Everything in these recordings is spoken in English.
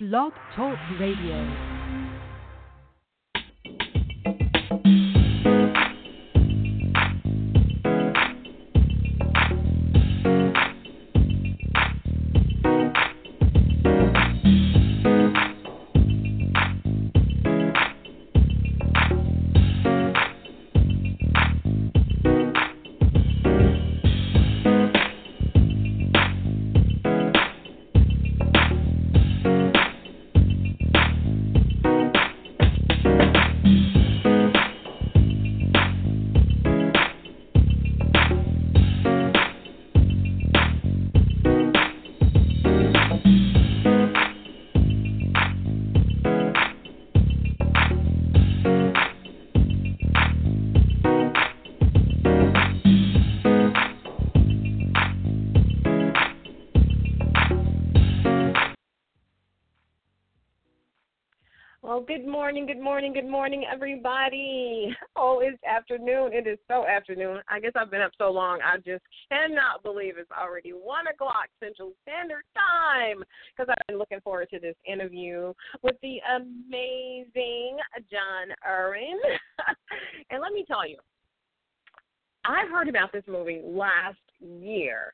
Blog Talk Radio. Well, good morning, good morning, good morning, everybody. Oh, it's afternoon. It is so afternoon. I guess I've been up so long, I just cannot believe it's already 1 o'clock Central Standard Time because I've been looking forward to this interview with the amazing Jon Erwin. and let me tell you, I heard about this movie last year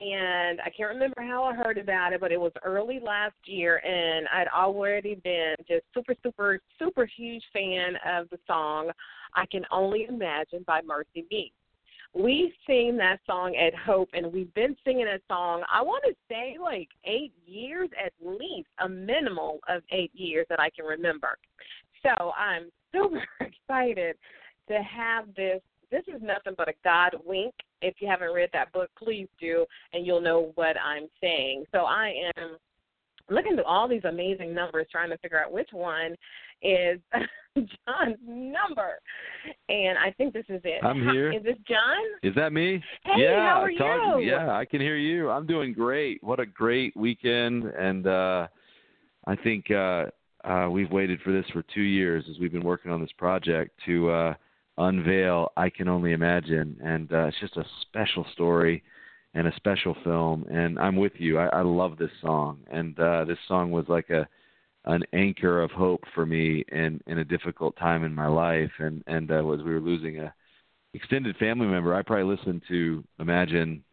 and I can't remember how I heard about it, but it was early last year, and I'd already been just super, super, super huge fan of the song "I Can Only Imagine" by MercyMe. We sing that song at Hope, and we've been singing that song. I want to say like eight years at least, a minimal of eight years that I can remember. So I'm super excited to have this this is nothing but a God wink. If you haven't read that book, please do, and you'll know what I'm saying. So I am looking through all these amazing numbers, trying to figure out which one is Jon's number. And I think this is it. I'm here. Is this Jon? Is that me? Hey, yeah, how are talk, you? Yeah, I can hear you. I'm doing great. What a great weekend, and uh, I think uh, uh, we've waited for this for two years as we've been working on this project to. Unveil I Can Only Imagine. And uh, it's just a special story and a special film. And I'm with you. I, I love this song. And uh, this song was like a an anchor of hope for me in in a difficult time in my life. And and uh, was we were losing a extended family member. I probably listened to Imagine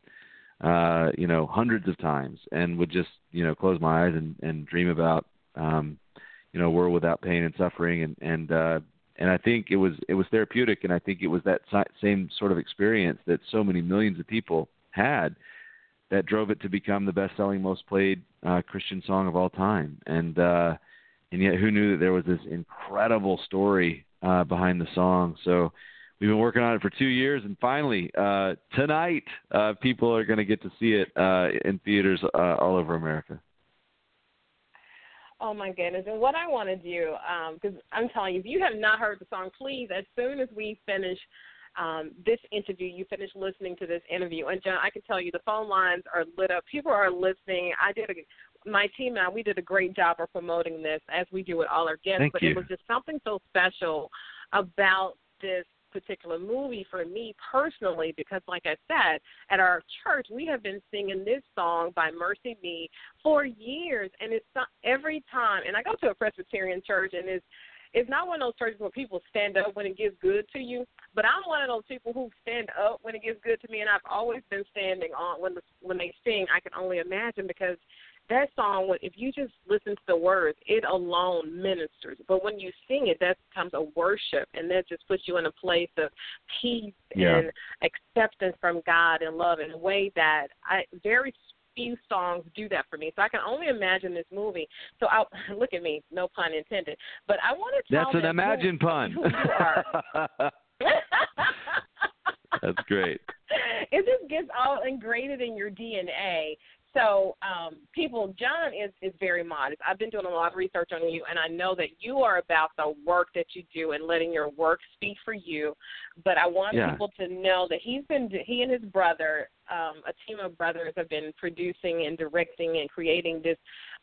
uh you know hundreds of times and would just you know close my eyes and and dream about um you know world without pain and suffering and and uh and I think it was it was therapeutic, and I think it was that same sort of experience that so many millions of people had that drove it to become the best-selling, most played uh, Christian song of all time. And uh, and yet, who knew that there was this incredible story uh, behind the song? So we've been working on it for two years, and finally uh, tonight, uh, people are going to get to see it uh, in theaters all over America. Oh my goodness! And what I want to do, because um, I'm telling you, if you have not heard the song, please, as soon as we finish um, this interview, you finish listening to this interview. And Jon, I can tell you, the phone lines are lit up. People are listening. I did a, my team and I, we did a great job of promoting this, as we do with all our guests. Thank but you. it was just something so special about this particular movie for me personally because like I said, at our church we have been singing this song by MercyMe for years and it's not every time and I go to a Presbyterian church and it's it's not one of those churches where people stand up when it gets good to you, but I'm one of those people who stand up when it gets good to me, and I've always been standing on when the, when they sing. I can only imagine because that song, if you just listen to the words, it alone ministers. But when you sing it, that becomes a worship, and that just puts you in a place of peace Yeah. and acceptance from God and love in a way that I very few songs do that for me. So I can only imagine this movie. So I look at me, no pun intended. But I want to tell That's an them who- imagine pun. who. That's great. it just gets all ingrained in your DNA. So, um, people, Jon is is very modest. I've been doing a lot of research on you, and I know that you are about the work that you do and letting your work speak for you. But I want Yeah. people to know that he's been he and his brother, um, a team of brothers, have been producing and directing and creating this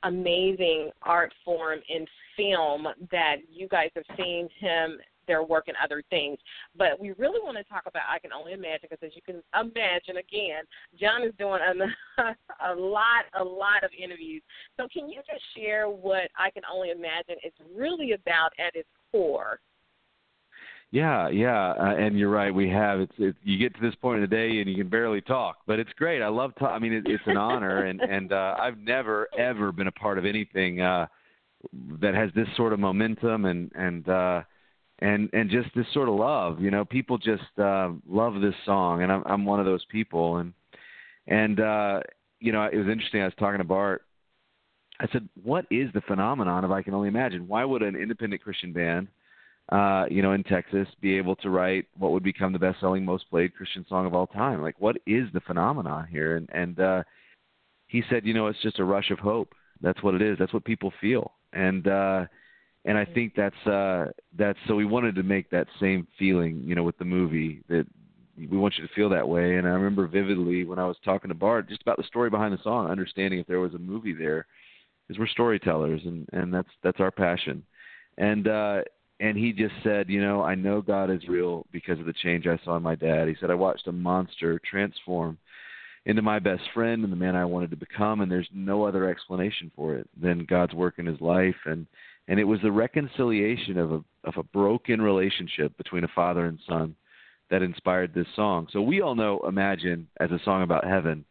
amazing art form in film that you guys have seen him their work and other things. But we really want to talk about I Can Only Imagine because as you can imagine, again, Jon is doing a, a lot, a lot of interviews. So can you just share what I Can Only Imagine is really about at its core? Yeah, yeah, uh, and you're right. We have it's it, you get to this point of the day and you can barely talk, but it's great. I love. Ta- I mean, it, it's an honor, and and uh, I've never ever been a part of anything uh, that has this sort of momentum and and uh, and and just this sort of love. You know, people just uh, love this song, and I'm I'm one of those people. And and uh, you know, it was interesting. I was talking to Bart. I said, "What is the phenomenon of I Can Only Imagine? Why would an independent Christian band?" uh, you know, in Texas, be able to write what would become the best-selling, most-played Christian song of all time. Like, what is the phenomenon here? And and uh, he said, you know, it's just a rush of hope. That's what it is. That's what people feel. And uh, and I think that's uh, that's so we wanted to make that same feeling, you know, with the movie that we want you to feel that way. And I remember vividly when I was talking to Bart just about the story behind the song, understanding if there was a movie there, because we're storytellers, and and that's that's our passion. And uh, and he just said, you know, I know God is real because of the change I saw in my dad. He said I watched a monster transform into my best friend and the man I wanted to become, and there's no other explanation for it than God's work in his life, and and it was the reconciliation of a of a broken relationship between a father and son that inspired this song. So we all know Imagine as a song about heaven.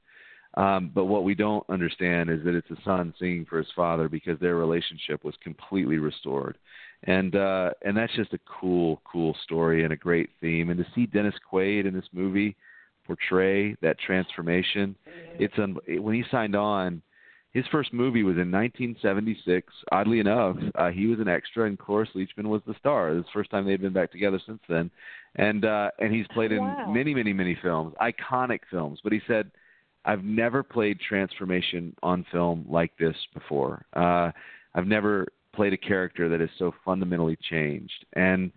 Um, but what we don't understand is that it's a son singing for his father because their relationship was completely restored and uh and that's just a cool cool story and a great theme and to see Dennis Quaid in this movie portray that transformation it's un- when he signed on his first movie was in 1976 oddly enough uh he was an extra and Cloris Leachman was the star. This first time they'd been back together since then. And uh and he's played in Wow. many many many films iconic films. But he said I've never played transformation on film like this before. Uh I've never played a character that is so fundamentally changed. And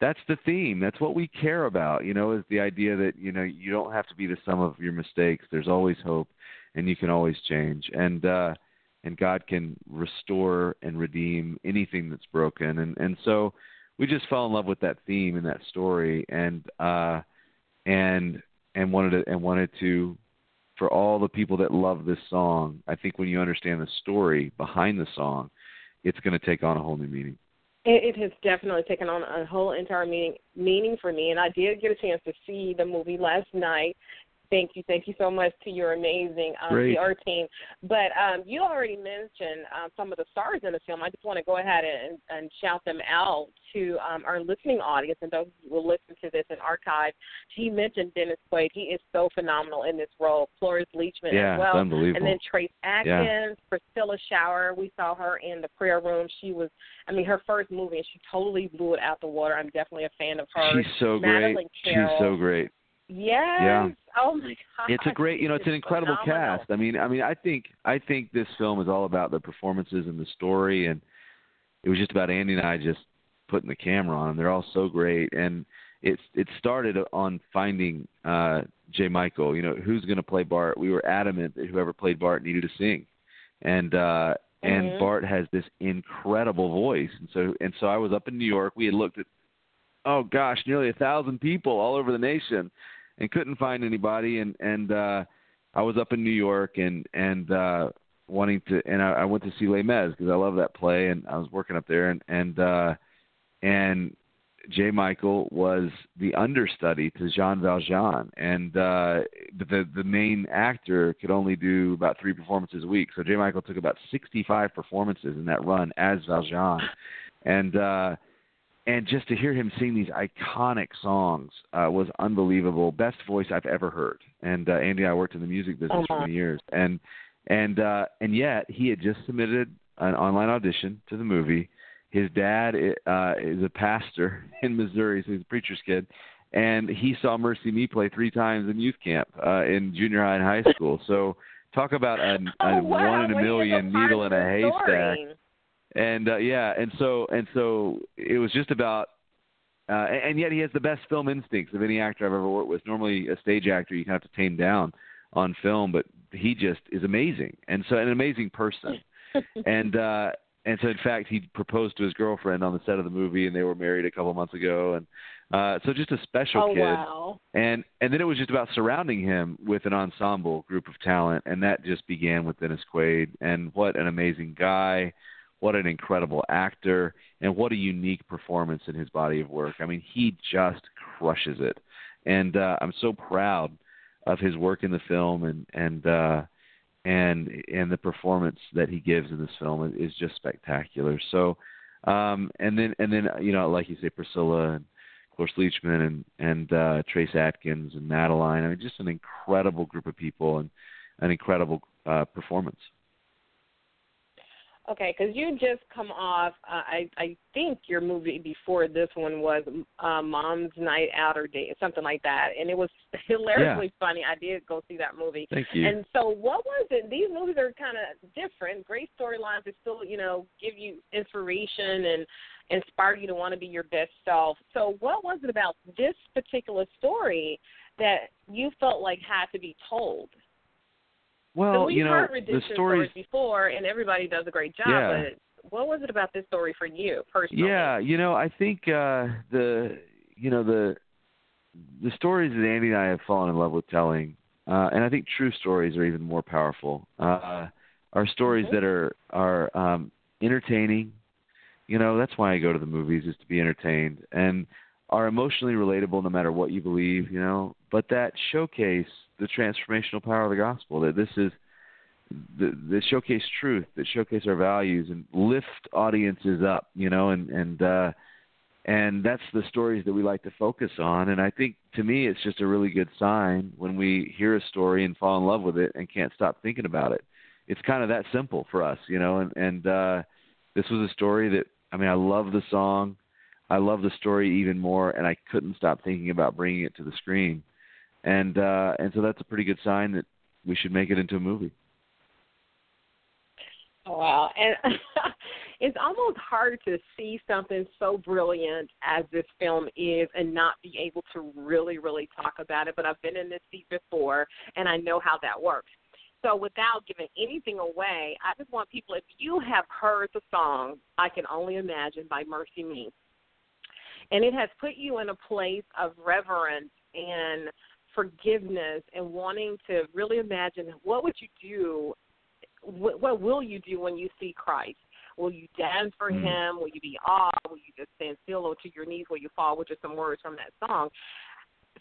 that's the theme. That's what we care about you know is the idea that you know you don't have to be the sum of your mistakes. There's always hope and you can always change and uh and God can restore and redeem anything that's broken and and so we just fell in love with that theme and that story and uh and and wanted to and wanted to for all the people that love this song I think when you understand the story behind the song it's going to take on a whole new meaning. It, it has definitely taken on a whole entire meaning meaning for me, and I did get a chance to see the movie last night. Thank you, thank you so much to your amazing um, PR team. But um, you already mentioned um, some of the stars in the film. I just want to go ahead and, and shout them out to um, our listening audience and those who will listen to this in archive. He mentioned Dennis Quaid. He is so phenomenal in this role. Cloris Leachman Yeah, as well. And then Trace Adkins, Priscilla Shirer. We saw her in the prayer room. She was, I mean, her first movie, and she totally blew it out the water. I'm definitely a fan of her. She's so great. Madeline She's so great. Yes. Yeah. Oh my God. It's a great, you know, it's an incredible phenomenal. cast. I mean, I mean, I think I think this film is all about the performances and the story, and it was just about Andy and I just putting the camera on them. They're all so great, and it's it started on finding uh J. Michael. You know, who's going to play Bart? We were adamant that whoever played Bart needed to sing, and uh and Mhm. Bart has this incredible voice, and so and so I was up in New York. We had looked at oh gosh, nearly a thousand people all over the nation, and couldn't find anybody. And and uh, I was up in New York and and uh, wanting to, and I, I went to see Les Mis because I love that play, and I was working up there, and and uh, and J. Michael was the understudy to Jean Valjean, and uh, the the main actor could only do about three performances a week. So J. Michael took about 65 performances in that run as Valjean, and uh, and just to hear him sing these iconic songs uh, was unbelievable. Best voice I've ever heard. And uh, Andy and I worked in the music business for Uh-huh. many years, and and uh, and yet he had just submitted an online audition to the movie. His dad uh, is a pastor in Missouri, so he's a preacher's kid, and he saw MercyMe play three times in youth camp uh, in junior high and high school. So talk about a, Oh, a wow. one in a Well, he is million needle in a haystack. And uh, yeah, and so and so it was just about, uh, and and yet he has the best film instincts of any actor I've ever worked with. Normally, a stage actor you kind of have to tame down on film, but he just is amazing, and so an amazing person, and uh, and so in fact he proposed to his girlfriend on the set of the movie, and they were married a couple months ago, and uh, so just a special Oh kid wow. and and then it was just about surrounding him with an ensemble group of talent and that just began with Dennis Quaid and what an amazing guy what an incredible actor and what a unique performance in his body of work I mean he just crushes it and uh I'm so proud of his work in the film and and uh and and the performance that he gives in this film is, just spectacular so um and then and then you know like you say Priscilla and Cloris Leachman and and uh, Trace Adkins and Madeline. I mean, just an incredible group of people and an incredible uh, performance. Okay, because you just come off. Uh, I I think your movie before this one was uh, Mom's Night Out or Day, something like that, and it was hilariously funny. I did go see that movie. Thank you. And so, what was it? These movies are kind of different. Great storylines that still, you know, give you inspiration and inspire you to want to be your best self. So, what was it about this particular story that you felt like had to be told? Well, we've you know, heard the stories. before, and everybody does a great job. Yeah. But what was it about this story for you personally? Yeah, you know, I think uh, the you know the the stories that Andy and I have fallen in love with telling, uh, and I think true stories are even more powerful. Uh, are stories Mhm. that are are um, entertaining. You know, that's why I go to the movies is to be entertained and are emotionally relatable no matter what you believe. You know, but that showcase the transformational power of the gospel. That this is the, the showcase truth, that showcase our values and lift audiences up. You know, and and uh, and that's the stories that we like to focus on. And I think to me, it's just a really good sign when we hear a story and fall in love with it and can't stop thinking about it. It's kind of that simple for us, you know. And and uh, this was a story that I mean, I love the song, I love the story even more, and I couldn't stop thinking about bringing it to the screen. And uh, and so that's a pretty good sign that we should make it into a movie. Oh, Wow. And it's almost hard to see something so brilliant as this film is and not be able to really, really talk about it. But I've been in this seat before and I know how that works. So without giving anything away, I just want people, if you have heard the song, I Can Only Imagine by MercyMe, and it has put you in a place of reverence and forgiveness and wanting to really imagine what would you do what, what will you do when you see Christ? Will you dance for Mm. him? Will you be awed? Will you just stand still or to your knees? Will you fall? Which are some words from that song.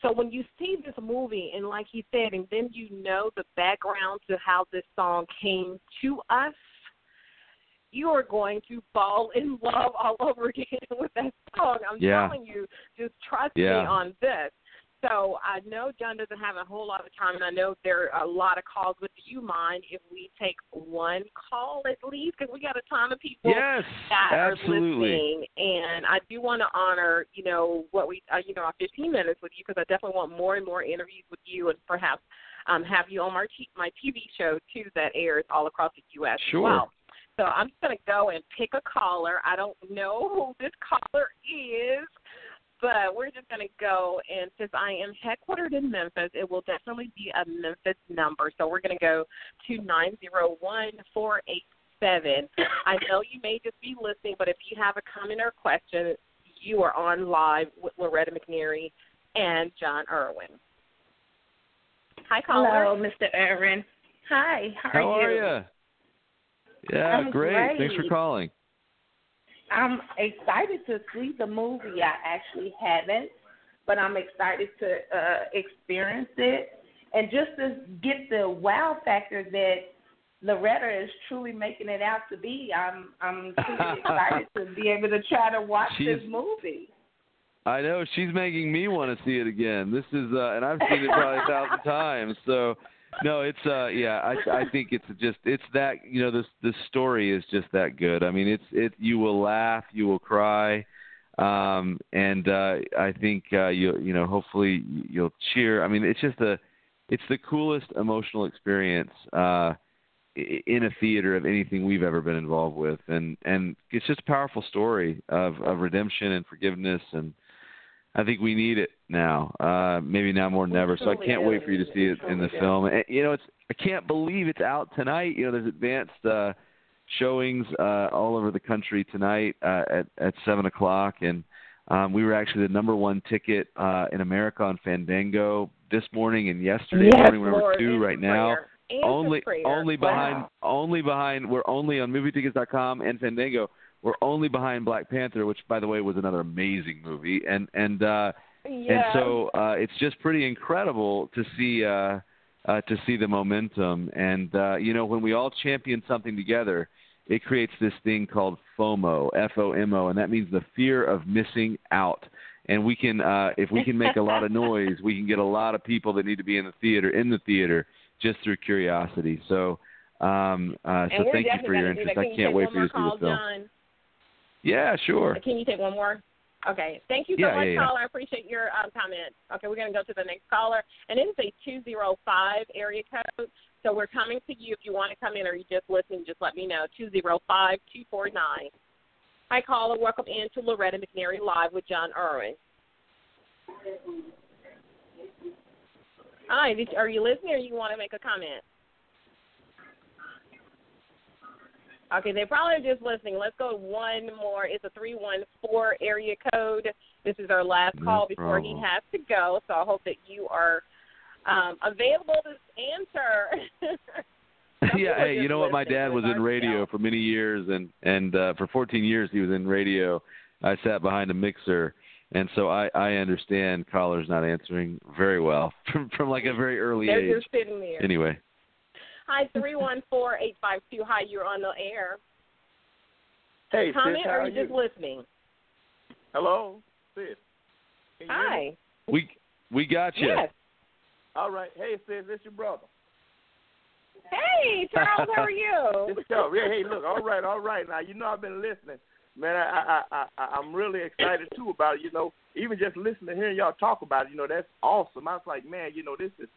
So when you see this movie, and like he said, and then you know the background to how this song came to us, you are going to fall in love all over again with that song. I'm Yeah. telling you, just trust Yeah. me on this. So I know Jon doesn't have a whole lot of time, and I know there are a lot of calls. Do you mind if we take one call at least? Because we got a ton of people Yes, that are absolutely. listening, and I do want to honor, you know, what we, uh, you know, our 15 minutes with you because I definitely want more and more interviews with you, and perhaps um, have you on my t- my TV show too that airs all across the U.S. as Sure. well. So I'm just going to go and pick a caller. I don't know who this caller is, but we're just going to go. And since I am headquartered in Memphis, it will definitely be a Memphis number. So we're going to go to nine zero one four eight seven. I know you may just be listening, but if you have a comment or question, you are on live with Loretta McNary and Jon Erwin. Hi, caller. Hello, Mr. Irvin. Hi, how, How are are you? you? Yeah, I'm great. Thanks for calling. I'm excited to see the movie. I actually haven't, but I'm excited to uh, experience it and just to get the wow factor that Loretta is truly making it out to be. I'm I'm truly excited to be able to try to watch this She's- movie. I know she's making me want to see it again. This is, uh, and I've seen it probably a thousand times. So, no, it's, uh, yeah, I, I think it's just, it's that, you know, this, this story is just that good. I mean, it's, it, you will laugh, you will cry, um, and uh, I think uh, you, you know, hopefully you'll cheer. I mean, it's just a, it's the coolest emotional experience uh, in a theater of anything we've ever been involved with, and and it's just a powerful story of of redemption and forgiveness, and I think we need it now, uh, maybe now more than ever. So I can't wait for you to see it in the film. And, you know, it's I can't believe it's out tonight. You know, there's advanced uh, showings uh, all over the country tonight uh, at at seven o'clock, and um, we were actually the number one ticket uh, in America on Fandango this morning and yesterday yes, morning. We're number two right now. Only only wow. behind only behind we're only on movietickets.com and Fandango. We're only behind Black Panther, which by the way was another amazing movie. And and uh yeah. and so uh it's just pretty incredible to see uh uh to see the momentum and uh you know when we all champion something together it creates this thing called FOMO, F O M O, and that means the fear of missing out. And we can, uh, if we can make a lot of noise, we can get a lot of people that need to be in the theater in the theater just through curiosity. So, um, uh, so thank you for your interest. I can't wait for you to see the film. Yeah, sure. Can you take one more? Okay. Thank you so Yeah, much, yeah, yeah. caller. I appreciate your um, comment. Okay, we're going to go to the next caller. And it is a 205 area code. So we're coming to you. If you want to come in or you just listening, just let me know. 205 249. Hi, caller. Welcome in to Loretta McNary Live with Jon Erwin. Hi, did, are you listening or you want to make a comment? Okay, they probably are just listening. Let's go one more. It's a 314 area code. This is our last No call before he has to go. So I hope that you are um, available to answer. Yeah, hey, you know what? My dad was in radio tell. for many years, and and uh, for 14 years he was in radio. I sat behind a mixer, and so I I understand callers not answering very well from from like a very early They're age. just sitting there. Anyway, Hi, three one four eight five two. Hi, you're on the air. Hey, Comment sis, or how are are you just listening? Hello, sis. Can you hear me? Hi. we we got you. Yes. All right. Hey, sis, it's your brother. Hey, Charles, how are you? This Charles. Yeah, hey, look. All right, all right. Now you know I've been listening, man. I I I, I I'm really excited too about it. You know, even just listening to hearing y'all talk about it. You know, that's awesome. I was like, man, you know, this is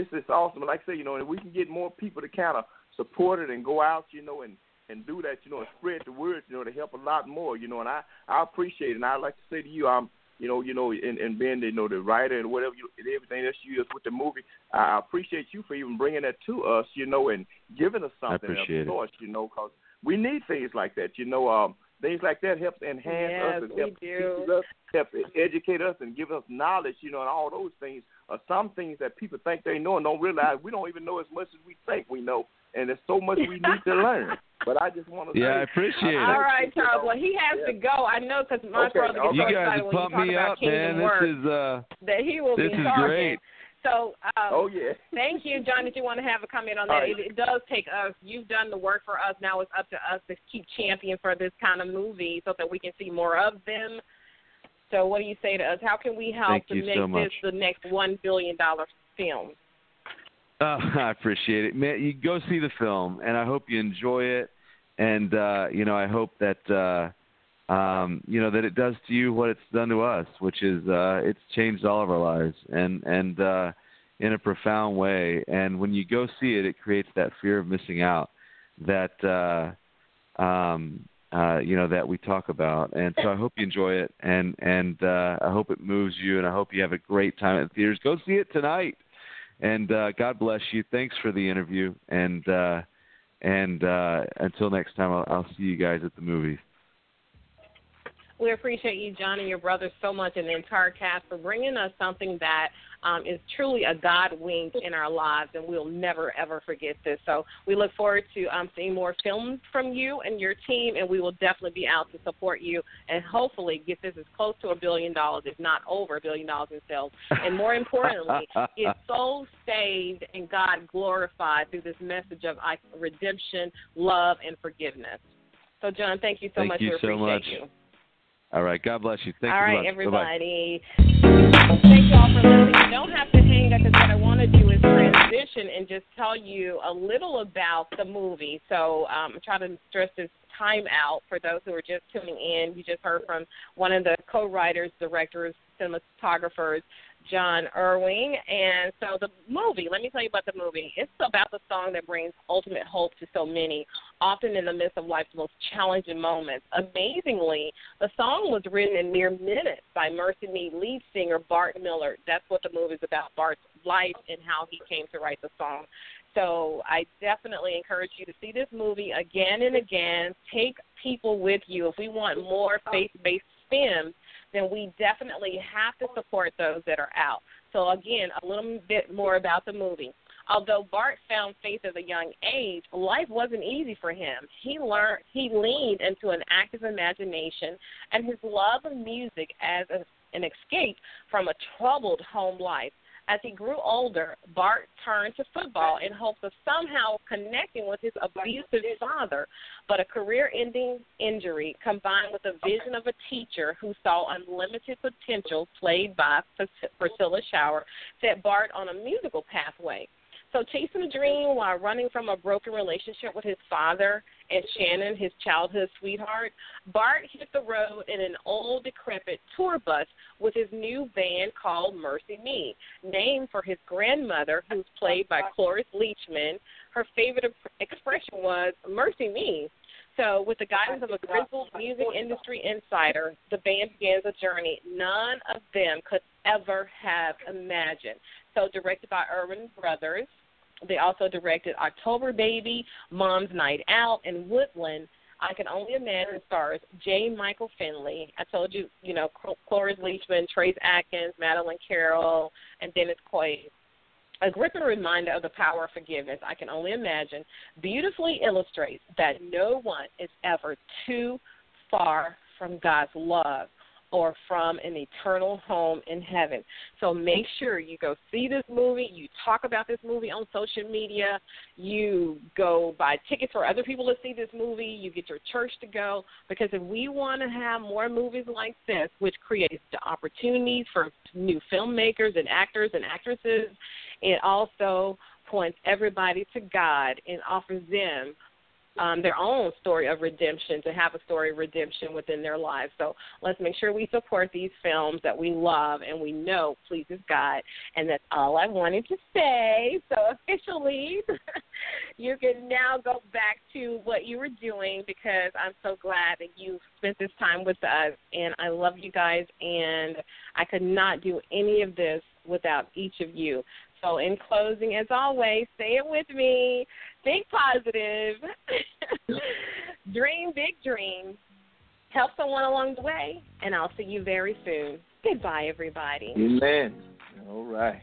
this is awesome. And like I say, you know, and we can get more people to kind of support it and go out, you know, and and do that, you know, and spread the word, you know, to help a lot more, you know. And I I appreciate it. And I'd like to say to you, I'm you know, you know, and, and being, you know, the writer and whatever, you, and everything else you use with the movie, I appreciate you for even bringing that to us, you know, and giving us something of it. source, you know, because we need things like that, you know. Um, things like that helps enhance Yes, us and we help teach us, help educate us, and give us knowledge, you know, and all those things are some things that people think they know and don't realize we don't even know as much as we think we know, and there's so much we need to learn. But I just want to Yeah, I appreciate All it. right, you know, Charles. Well, he has to go. I know because my Okay, brother gets all so You right. guys excited have when you pumped talk me about up, kingdom man. work This is uh that he will this be is charging. great. So, um, Oh yeah. thank you, Jon. Did you want to have a comment on that? All right. It, it does take us. You've done the work for us. Now it's up to us to keep champion for this kind of movie so that we can see more of them. So, what do you say to us? How can we help Thank to make so this the next one billion dollar film? Oh, I appreciate it, man. You go see the film, and I hope you enjoy it. And uh, you know, I hope that uh, um, you know that it does to you what it's done to us, which is uh, it's changed all of our lives, and and uh, in a profound way. And when you go see it, it creates that fear of missing out that uh, um, uh, you know that we talk about. And so I hope you enjoy it, and and uh, I hope it moves you, and I hope you have a great time at the theaters. Go see it tonight. And uh, God bless you. Thanks for the interview. And uh, and uh, until next time, I'll, I'll see you guys at the movies. We appreciate you, Jon, and your brother so much, and the entire cast for bringing us something that um, is truly a God wink in our lives, and we'll never ever forget this. So we look forward to um, seeing more films from you and your team, and we will definitely be out to support you and hopefully get this as close to a billion dollars, if not over a billion dollars in sales. And more importantly, get souls saved and God glorified through this message of redemption, love, and forgiveness. So, Jon, thank you so Thank much. you we so appreciate much. you. All right. God bless you. Thank All you right, much. Bye-bye. everybody. Thank you all for listening. You don't have to hang up because what I want to do is transition and just tell you a little about the movie. So um, I try to stress this Time Out. For those who are just tuning in, you just heard from one of the co-writers, directors, cinematographers, Jon Erwin. And so the movie, let me tell you about the movie. It's about the song that brings ultimate hope to so many, often in the midst of life's most challenging moments. Amazingly, the song was written in mere minutes by MercyMe lead singer Bart Millard. That's what the movie's about, Bart's life and how he came to write the song. So I definitely encourage you to see this movie again and again. Take people with you. If we want more faith-based films, then we definitely have to support those that are out. So again, a little bit more about the movie. Although Bart found faith at a young age, life wasn't easy for him. He learned he leaned into an active imagination and his love of music as a, an escape from a troubled home life. As he grew older, Bart turned to football in hopes of somehow connecting with his abusive father. But a career ending injury combined with a vision of a teacher who saw unlimited potential, played by Priscilla Shirer, set Bart on a musical pathway. So, chasing a dream while running from a broken relationship with his father and Shannon, his childhood sweetheart, Bart hit the road in an old, decrepit tour bus with his new band called MercyMe, named for his grandmother, who's played by Cloris Leachman. Her favorite expression was Mercy Me. So, with the guidance of a grizzled music industry insider, the band begins a journey none of them could ever have imagined. So, directed by Erwin Brothers, they also directed October Baby, Mom's Night Out, and Woodlawn. I can only imagine stars J. Michael Finley. I told you, you know, Cloris Leachman, Trace Adkins, Madeline Carroll, and Dennis Quaid. A gripping reminder of the power of forgiveness, I can only imagine, beautifully illustrates that no one is ever too far from God's love or from an eternal home in heaven. So make sure you go see this movie, you talk about this movie on social media, you go buy tickets for other people to see this movie, you get your church to go because if we want to have more movies like this which creates the opportunities for new filmmakers and actors and actresses, it also points everybody to God and offers them um, their own story of redemption, to have a story of redemption within their lives. So let's make sure we support these films that we love and we know pleases God. And that's all I wanted to say. So officially, you can now go back to what you were doing because I'm so glad that you spent this time with us. And I love you guys. And I could not do any of this without each of you. So, in closing, as always, say it with me think positive, dream big dreams, help someone along the way, and I'll see you very soon. Goodbye, everybody. Amen. All right.